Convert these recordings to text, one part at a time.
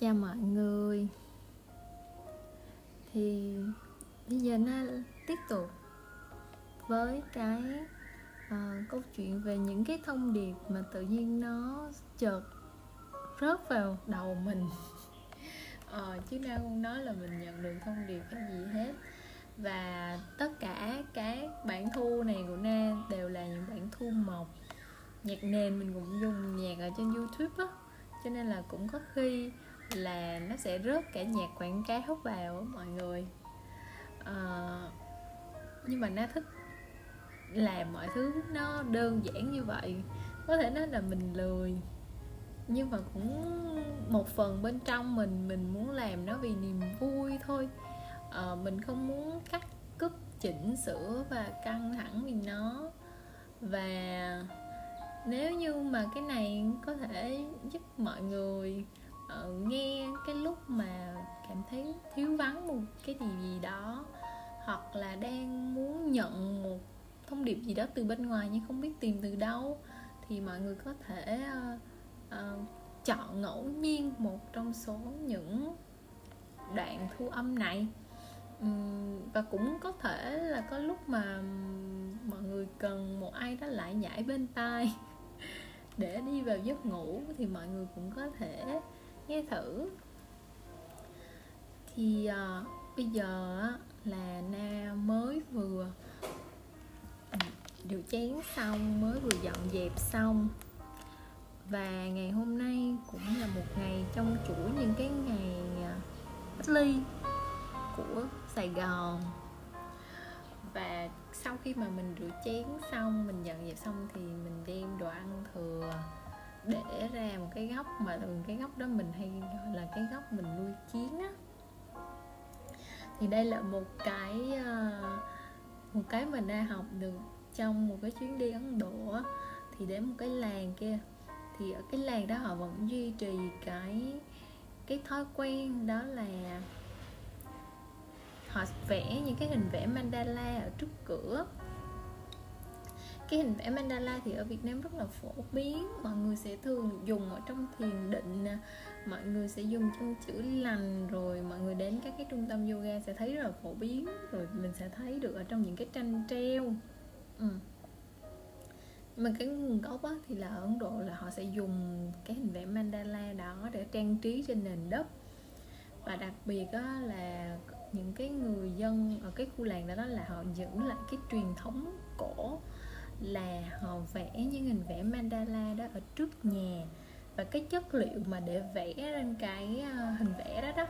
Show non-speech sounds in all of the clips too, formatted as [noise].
chào mọi người. Thì bây giờ nó tiếp tục với cái uh, câu chuyện về những cái thông điệp mà tự nhiên nó chợt rớt vào đầu mình. [laughs] Ờ, chứ đang không nói là mình nhận được thông điệp cái gì hết. Và tất cả các bản thu này của na đều là những bản thu mộc. Nhạc nền mình cũng dùng nhạc ở trên youtube á cho nên là cũng có khi là nó sẽ rớt cả nhạc quảng cáo vào mọi người. À, nhưng mà nó thích làm mọi thứ nó đơn giản như vậy có thể nói là mình lười. Nhưng mà cũng một phần bên trong mình mình muốn làm nó vì niềm vui thôi. À, mình không muốn cắt cúp chỉnh sửa và căng thẳng vì nó. Và nếu như mà cái này có thể giúp mọi người uh, nghe cái lúc mà cảm thấy thiếu vắng một cái gì gì đó hoặc là đang muốn nhận một thông điệp gì đó từ bên ngoài nhưng không biết tìm từ đâu thì mọi người có thể uh, uh, chọn ngẫu nhiên một trong số những đoạn thu âm này. Um, và cũng có thể là có lúc mà mọi người cần một ai đó lại nhảy bên tai [laughs] để đi vào giấc ngủ thì mọi người cũng có thể nghe thử. Thì ờ, bây giờ là na mới vừa à, rửa chén xong, mới vừa dọn dẹp xong. Và ngày hôm nay cũng là một ngày trong chuỗi những cái ngày à, cách ly của Sài Gòn. Và sau khi mà mình rửa chén xong, mình dọn dẹp xong thì mình đem đồ ăn thừa để ra một cái góc mà thường cái góc đó mình hay gọi là cái góc mình nuôi kiến á. Thì đây là một cái ờ, một cái mình đã học được trong một cái chuyến đi Ấn Độ á. Thì đến một cái làng kia, thì ở cái làng đó họ vẫn duy trì cái cái thói quen đó là họ vẽ những cái hình vẽ mandala ở trước cửa cái hình vẽ mandala thì ở Việt Nam rất là phổ biến. Mọi người sẽ thường dùng ở trong thiền định nè. Mọi người sẽ dùng trong chữ lành rồi mọi người đến các cái trung tâm yoga sẽ thấy rất là phổ biến. Rồi mình sẽ thấy được ở trong những cái tranh treo. Ừ. mà cái nguồn gốc á, thì là ở Ấn Độ là họ sẽ dùng cái hình vẽ mandala đó để trang trí trên nền đất. Và đặc biệt á, là những cái người dân ở cái khu làng đó, đó là họ giữ lại cái truyền thống cổ là họ vẽ những hình vẽ mandala đó ở trước nhà. Và cái chất liệu mà để vẽ lên cái ờ, hình vẽ đó đó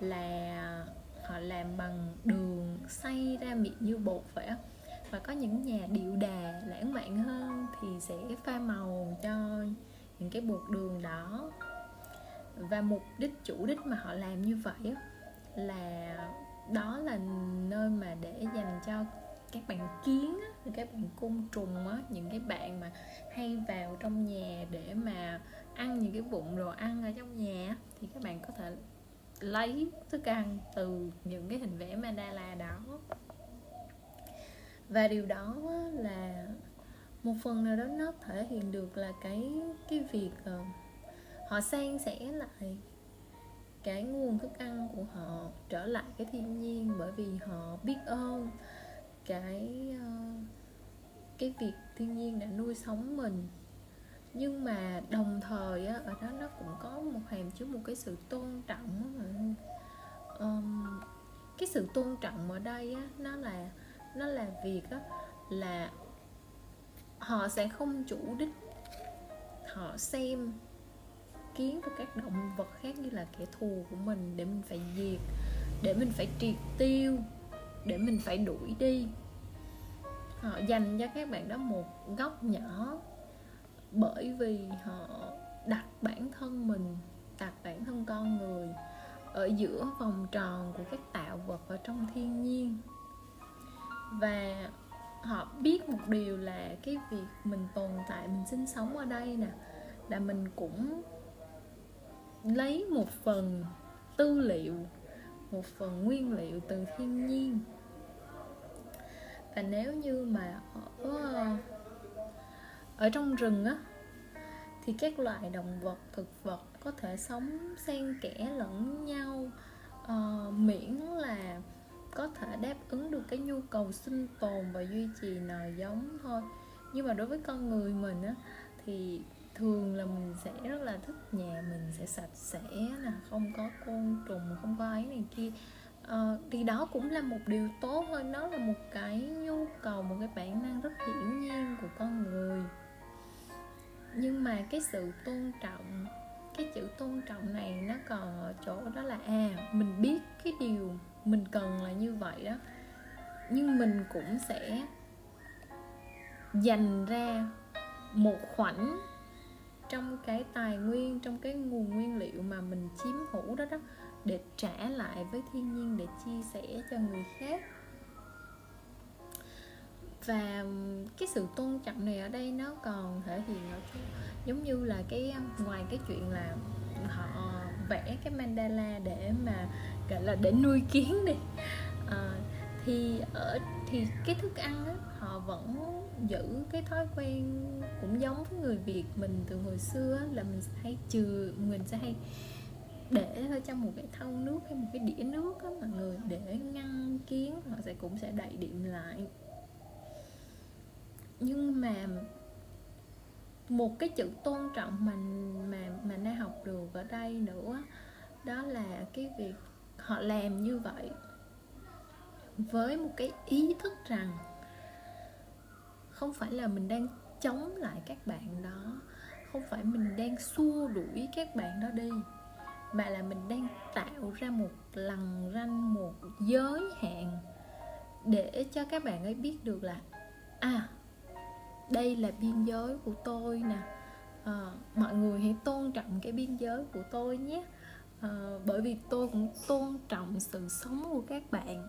là họ làm bằng đường xay ra miệng như bột vậy và có những nhà điệu đà lãng mạn hơn thì sẽ pha màu cho những cái bột đường đó. Và mục đích, chủ đích mà họ làm như vậy là đó là nơi mà để dành cho các bạn kiến á, các bạn côn trùng á, những cái bạn mà hay vào trong nhà để mà ăn những cái vụn đồ ăn ở trong nhà thì các bạn có thể lấy thức ăn từ những cái hình vẽ mandala đó. Và điều đó là một phần nào đó nó thể hiện được là cái cái việc ờ, họ san sẻ lại cái nguồn thức ăn của họ trở lại cái thiên nhiên bởi vì họ biết ơn cái ờ, cái việc thiên nhiên đã nuôi sống mình. Nhưng mà đồng thời á, ở đó nó cũng có một hàm chứa một cái sự tôn trọng um, cái sự tôn trọng ở đây á, nó là nó là việc á, là họ sẽ không chủ đích họ xem kiến và các động vật khác như là kẻ thù của mình để mình phải diệt để mình phải triệt tiêu để mình phải đuổi đi. Họ dành cho các bạn đó một góc nhỏ bởi vì họ đặt bản thân mình, đặt bản thân con người ở giữa vòng tròn của các tạo vật ở trong thiên nhiên. Và họ biết một điều là cái việc mình tồn tại, mình sinh sống ở đây nè, là mình cũng lấy một phần tư liệu một phần nguyên liệu từ thiên nhiên. Và nếu như mà ở ở trong rừng á thì các loại động vật thực vật có thể sống xen kẽ lẫn nhau uh, miễn là có thể đáp ứng được cái nhu cầu sinh tồn và duy trì nòi giống thôi. Nhưng mà đối với con người mình á thì thường là mình sẽ rất là thích nhà mình sẽ sạch sẽ là không có côn trùng không có ấy này kia. Uh, thì đó cũng là một điều tốt thôi nó là một cái nhu cầu một cái bản năng rất hiển nhiên của con người. Nhưng mà cái sự tôn trọng cái chữ tôn trọng này nó còn ở chỗ đó là à mình biết cái điều mình cần là như vậy đó. Nhưng mình cũng sẽ dành ra một khoảnh trong cái tài nguyên trong cái nguồn nguyên liệu mà mình chiếm hữu đó đó để trả lại với thiên nhiên để chia sẻ cho người khác. Và cái sự tôn trọng này ở đây nó còn thể hiện ở chỗ giống như là cái ngoài cái chuyện là họ vẽ cái mandala để mà gọi là để nuôi kiến đi. À, thì ở thì cái thức ăn đó, họ vẫn giữ cái thói quen cũng giống với người Việt mình từ hồi xưa là mình sẽ hay chừa, mình sẽ hay để ở trong một cái thau nước hay một cái đĩa nước á mọi người, để ngăn kiến, họ sẽ cũng sẽ đậy điểm lại. Nhưng mà một cái chữ tôn trọng mình mà mà đã học được ở đây nữa đó là cái việc họ làm như vậy với một cái ý thức rằng không phải là mình đang chống lại các bạn đó. Không phải mình đang xua đuổi các bạn đó đi. Mà là mình đang tạo ra một lằn ranh một giới hạn để cho các bạn ấy biết được là à đây là biên giới của tôi nè. À, mọi người hãy tôn trọng cái biên giới của tôi nhé. À, bởi vì tôi cũng tôn trọng sự sống của các bạn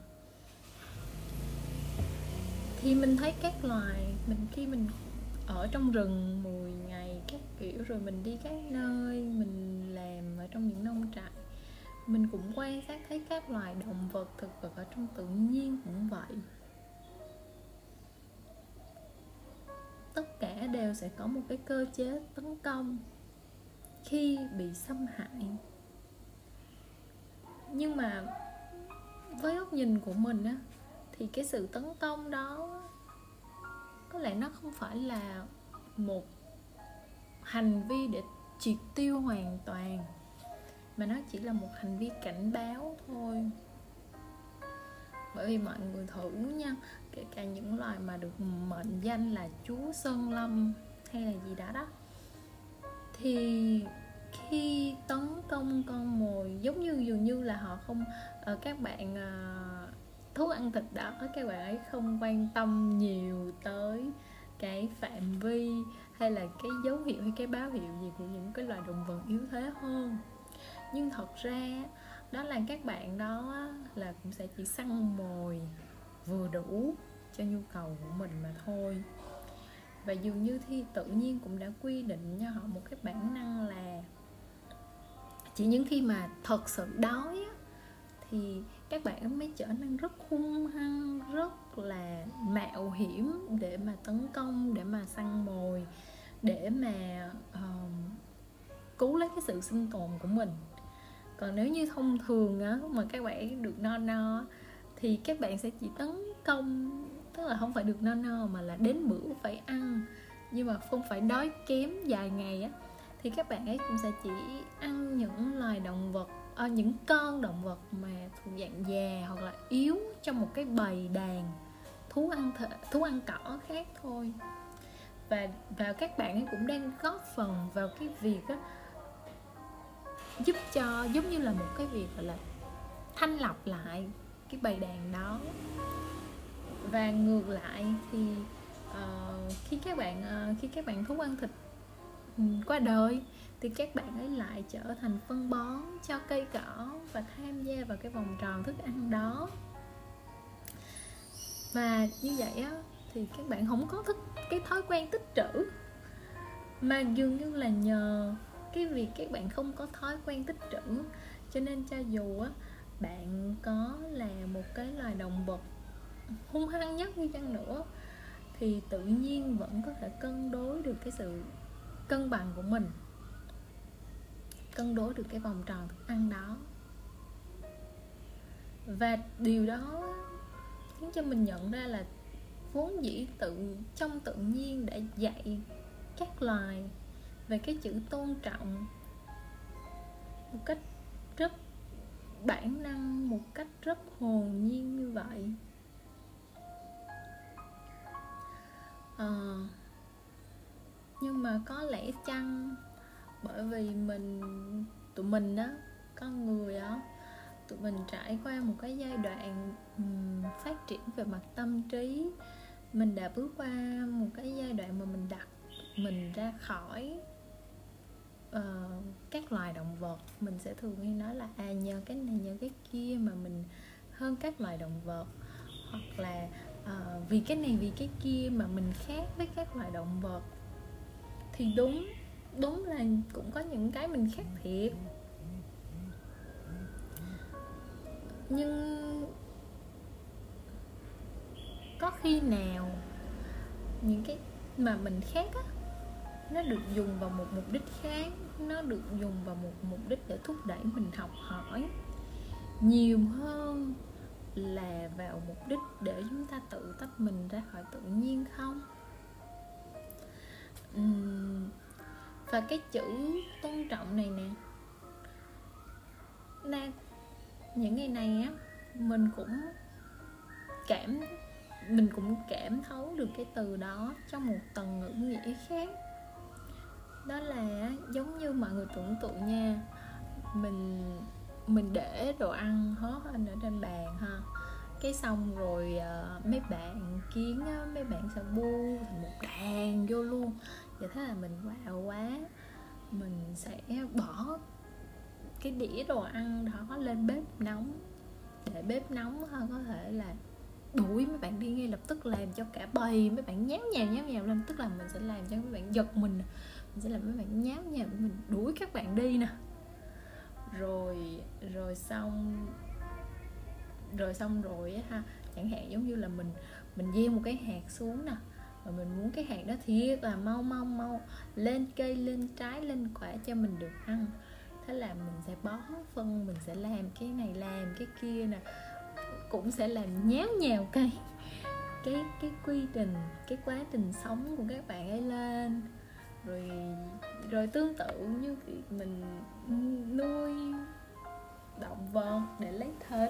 khi mình thấy các loài, mình khi mình ở trong rừng 10 ngày các kiểu rồi mình đi các nơi, mình làm ở trong những nông trại, mình cũng quan sát thấy các loài động vật thực vật ở trong tự nhiên cũng vậy. Tất cả đều sẽ có một cái cơ chế tấn công khi bị xâm hại. Nhưng mà với góc nhìn của mình á, thì cái sự tấn công đó có lẽ nó không phải là một hành vi để triệt tiêu hoàn toàn, mà nó chỉ là một hành vi cảnh báo thôi. Bởi vì mọi người thử nha, kể cả những loài mà được mệnh danh là chúa sơn lâm hay là gì đó đó, thì khi tấn công con mồi, giống như dường như là họ không ờ, các bạn ờ, thú ăn thịt đó, các bạn ấy không quan tâm nhiều tới cái phạm vi hay là cái dấu hiệu hay cái báo hiệu gì của những cái loài động vật yếu thế hơn. Nhưng thật ra, đó là các bạn đó là cũng sẽ chỉ săn mồi vừa đủ cho nhu cầu của mình mà thôi. Và dường như thì tự nhiên cũng đã quy định cho họ một cái bản năng là chỉ những khi mà thật sự đói thì các bạn mới trở nên rất hung hăng rất là mạo hiểm để mà tấn công để mà săn mồi để mà uh, cứu lấy cái sự sinh tồn của mình. Còn nếu như thông thường á mà các bạn được no no thì các bạn sẽ chỉ tấn công tức là không phải được no no mà là đến bữa phải ăn. Nhưng mà không phải đói kém dài ngày á thì các bạn ấy cũng sẽ chỉ ăn những loài động vật à, những con động vật mà thuộc dạng già hoặc là yếu trong một cái bầy đàn thú ăn th- thú ăn cỏ khác thôi. Và và các bạn ấy cũng đang góp phần vào cái việc á, giúp cho giống như là một cái việc gọi là thanh lọc lại cái bầy đàn đó. Và ngược lại thì uh, khi các bạn uh, khi các bạn thú ăn thịt qua đời, thì các bạn ấy lại trở thành phân bón cho cây cỏ và tham gia vào cái vòng tròn thức ăn đó. Và như vậy á, thì các bạn không có thích cái thói quen tích trữ, mà dường như là nhờ cái việc các bạn không có thói quen tích trữ, cho nên cho dù á, bạn có là một cái loài động vật hung hăng nhất đi chăng nữa, thì tự nhiên vẫn có thể cân đối được cái sự cân bằng của mình. Cân đối được cái vòng tròn thức ăn đó. Và điều đó khiến cho mình nhận ra là vốn dĩ tự trong tự nhiên đã dạy các loài về cái chữ tôn trọng một cách rất bản năng một cách rất hồn nhiên như vậy. À, nhưng mà có lẽ chăng bởi vì mình tụi mình đó con người đó tụi mình trải qua một cái giai đoạn um, phát triển về mặt tâm trí. Mình đã bước qua một cái giai đoạn mà mình đặt mình ra khỏi uh, các loài động vật. Mình sẽ thường hay nói là à nhờ cái này nhờ cái kia mà mình hơn các loài động vật. Hoặc là uh, vì cái này vì cái kia mà mình khác với các loài động vật thì đúng đúng là cũng có những cái mình khác thiệt nhưng có khi nào những cái mà mình khác á, nó được dùng vào một mục đích khác, nó được dùng vào một mục đích để thúc đẩy mình học hỏi nhiều hơn là vào mục đích để chúng ta tự tách mình ra khỏi tự nhiên không? Và cái chữ tôn trọng này nè. Na những ngày này á, mình cũng cảm, mình cũng cảm thấu được cái từ đó trong một tầng ngữ nghĩa khác. Đó là giống như mọi người tưởng tượng nha, mình mình để đồ ăn hết lên ở trên bàn ha cái xong rồi uh, mấy bạn kiến á, mấy bạn sẽ bu thành một đàn vô luôn. Vậy thế là mình wow quá. Mình sẽ bỏ cái đĩa đồ ăn đó lên bếp nóng. Để bếp nóng hơn có thể là đuổi mấy bạn đi ngay lập tức làm cho cả bầy mấy bạn nháo nhào nháo nhào lên. Tức là mình sẽ làm cho mấy bạn giật mình. Mình sẽ làm mấy bạn nháo nhào mình đuổi các bạn đi nè. Rồi rồi xong rồi xong rồi á ha. Chẳng hạn giống như là mình mình gieo một cái hạt xuống nè và mình muốn cái hạt đó thiệt là mau mau mau lên cây, lên trái, lên quả cho mình được ăn. Thế là mình sẽ bón phân, mình sẽ làm cái này, làm cái kia nè, cũng sẽ làm nháo nhào cây cái cái quy trình, cái quá trình sống của các bạn ấy lên. Rồi rồi tương tự như việc mình nuôi động vật để lấy thịt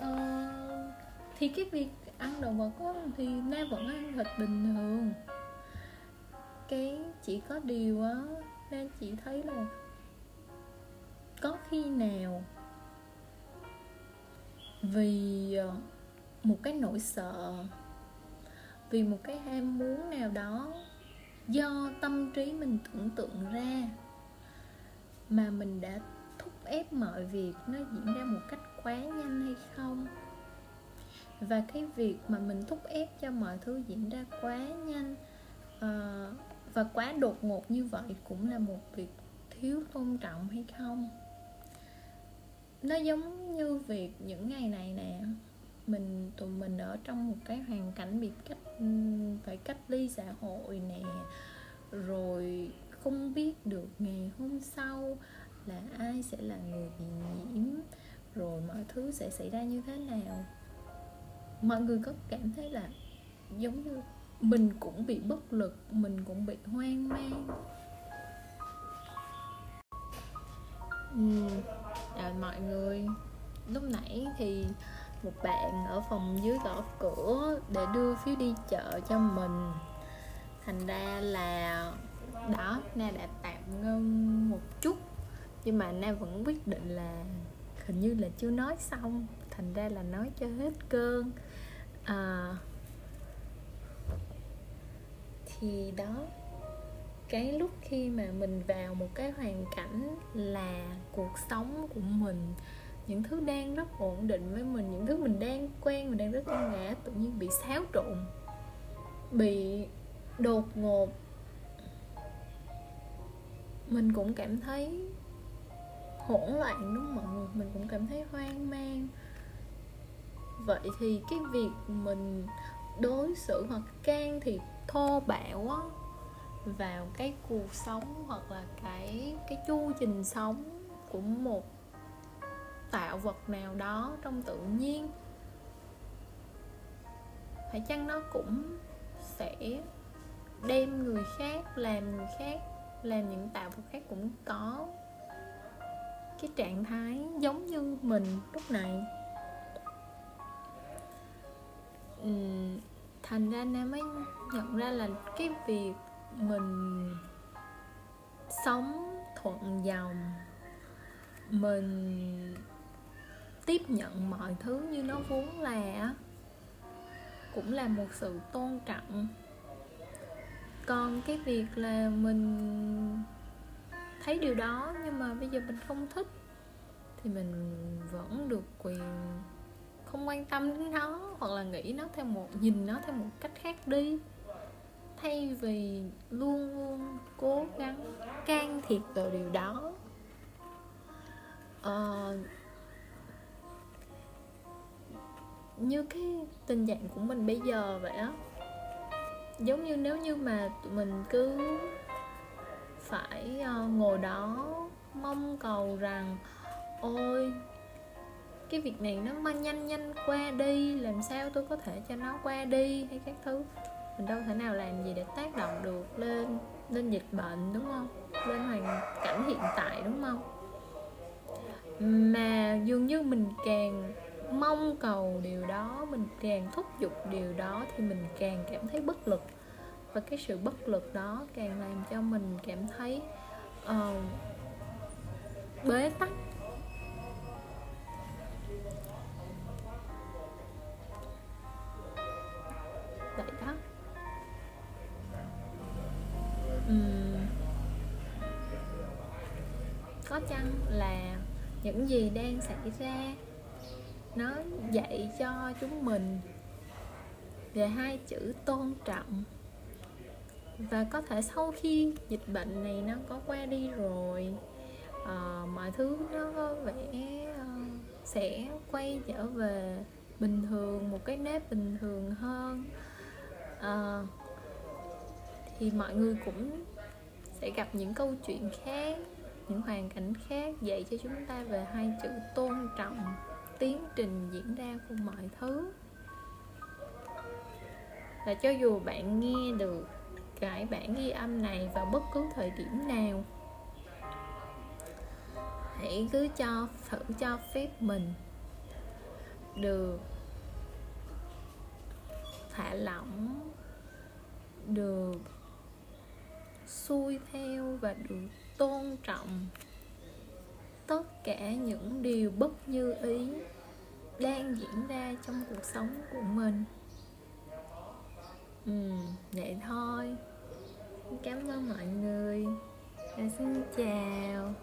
uh, thì cái việc ăn động vật đó, thì na vẫn ăn thịt bình thường. Cái chỉ có điều á nên chị thấy là có khi nào vì ờ, một cái nỗi sợ vì một cái ham muốn nào đó do tâm trí mình tưởng tượng ra mà mình đã thúc ép mọi việc nó diễn ra một cách quá nhanh hay không? Và cái việc mà mình thúc ép cho mọi thứ diễn ra quá nhanh uh, và quá đột ngột như vậy cũng là một việc thiếu tôn trọng hay không? Nó giống như việc những ngày này nè mình tụi mình ở trong một cái hoàn cảnh bị cách phải cách ly xã hội nè rồi không biết được ngày hôm sau là ai sẽ là người bị nhiễm rồi mọi thứ sẽ xảy ra như thế nào? Mọi người có cảm thấy là giống như mình cũng bị bất lực mình cũng bị hoang mang? Ừ, à, mọi người lúc nãy thì một bạn ở phòng dưới gõ cửa để đưa phiếu đi chợ cho mình. Thành ra là đó na đã tạm ngưng một chút nhưng mà na vẫn quyết định là hình như là chưa nói xong thành ra là nói cho hết cơn. À, thì đó cái lúc khi mà mình vào một cái hoàn cảnh là cuộc sống của mình những thứ đang rất ổn định với mình những thứ mình đang quen mình đang rất yêu ngã tự nhiên bị xáo trộn bị đột ngột. Mình cũng cảm thấy hỗn loạn đúng không mọi người? Mình cũng cảm thấy hoang mang. Vậy thì cái việc mình đối xử hoặc can thiệp thô bạo á, vào cái cuộc sống hoặc là cái cái chu trình sống của một tạo vật nào đó trong tự nhiên, phải chăng nó cũng sẽ đem người khác, làm người khác, làm những tạo vật khác cũng có? Cái trạng thái giống như mình lúc này. Thành ra nam mới nhận ra là cái việc mình sống thuận dòng, mình tiếp nhận mọi thứ như nó vốn là cũng là một sự tôn trọng. Còn cái việc là mình thấy điều đó nhưng mà bây giờ mình không thích thì mình vẫn được quyền không quan tâm đến nó hoặc là nghĩ nó theo một nhìn nó theo một cách khác đi. Thay vì luôn luôn cố gắng can thiệp vào điều đó. À, như cái tình trạng của mình bây giờ vậy á giống như nếu như mà tụi mình cứ phải ờ, ngồi đó mong cầu rằng, ôi, cái việc này nó mà nhanh nhanh qua đi, làm sao tôi có thể cho nó qua đi? hay các thứ. Mình đâu thể nào làm gì để tác động được lên lên dịch bệnh, đúng không? Lên hoàn cảnh hiện tại, đúng không? Mà dường như mình càng mong cầu điều đó, mình càng thúc giục điều đó thì mình càng cảm thấy bất lực và cái sự bất lực đó càng làm cho mình cảm thấy uh, bế tắc. Vậy đó. Uhm. có chăng là những gì đang xảy ra nó dạy cho chúng mình về hai chữ tôn trọng? Và có thể sau khi dịch bệnh này nó có qua đi rồi uh, mọi thứ nó có vẻ uh, sẽ quay trở về bình thường một cái nếp bình thường hơn. Uh, thì mọi người cũng sẽ gặp những câu chuyện khác những hoàn cảnh khác dạy cho chúng ta về hai chữ tôn trọng tiến trình diễn ra của mọi thứ. Và cho dù bạn nghe được cái bản ghi âm này vào bất cứ thời điểm nào. Hãy cứ cho, thử cho phép mình. Được. Thả lỏng. Được. Xuôi theo và được tôn trọng. Tất cả những điều bất như ý đang diễn ra trong cuộc sống của mình. Ừ vậy thôi cảm ơn mọi người. Và xin chào.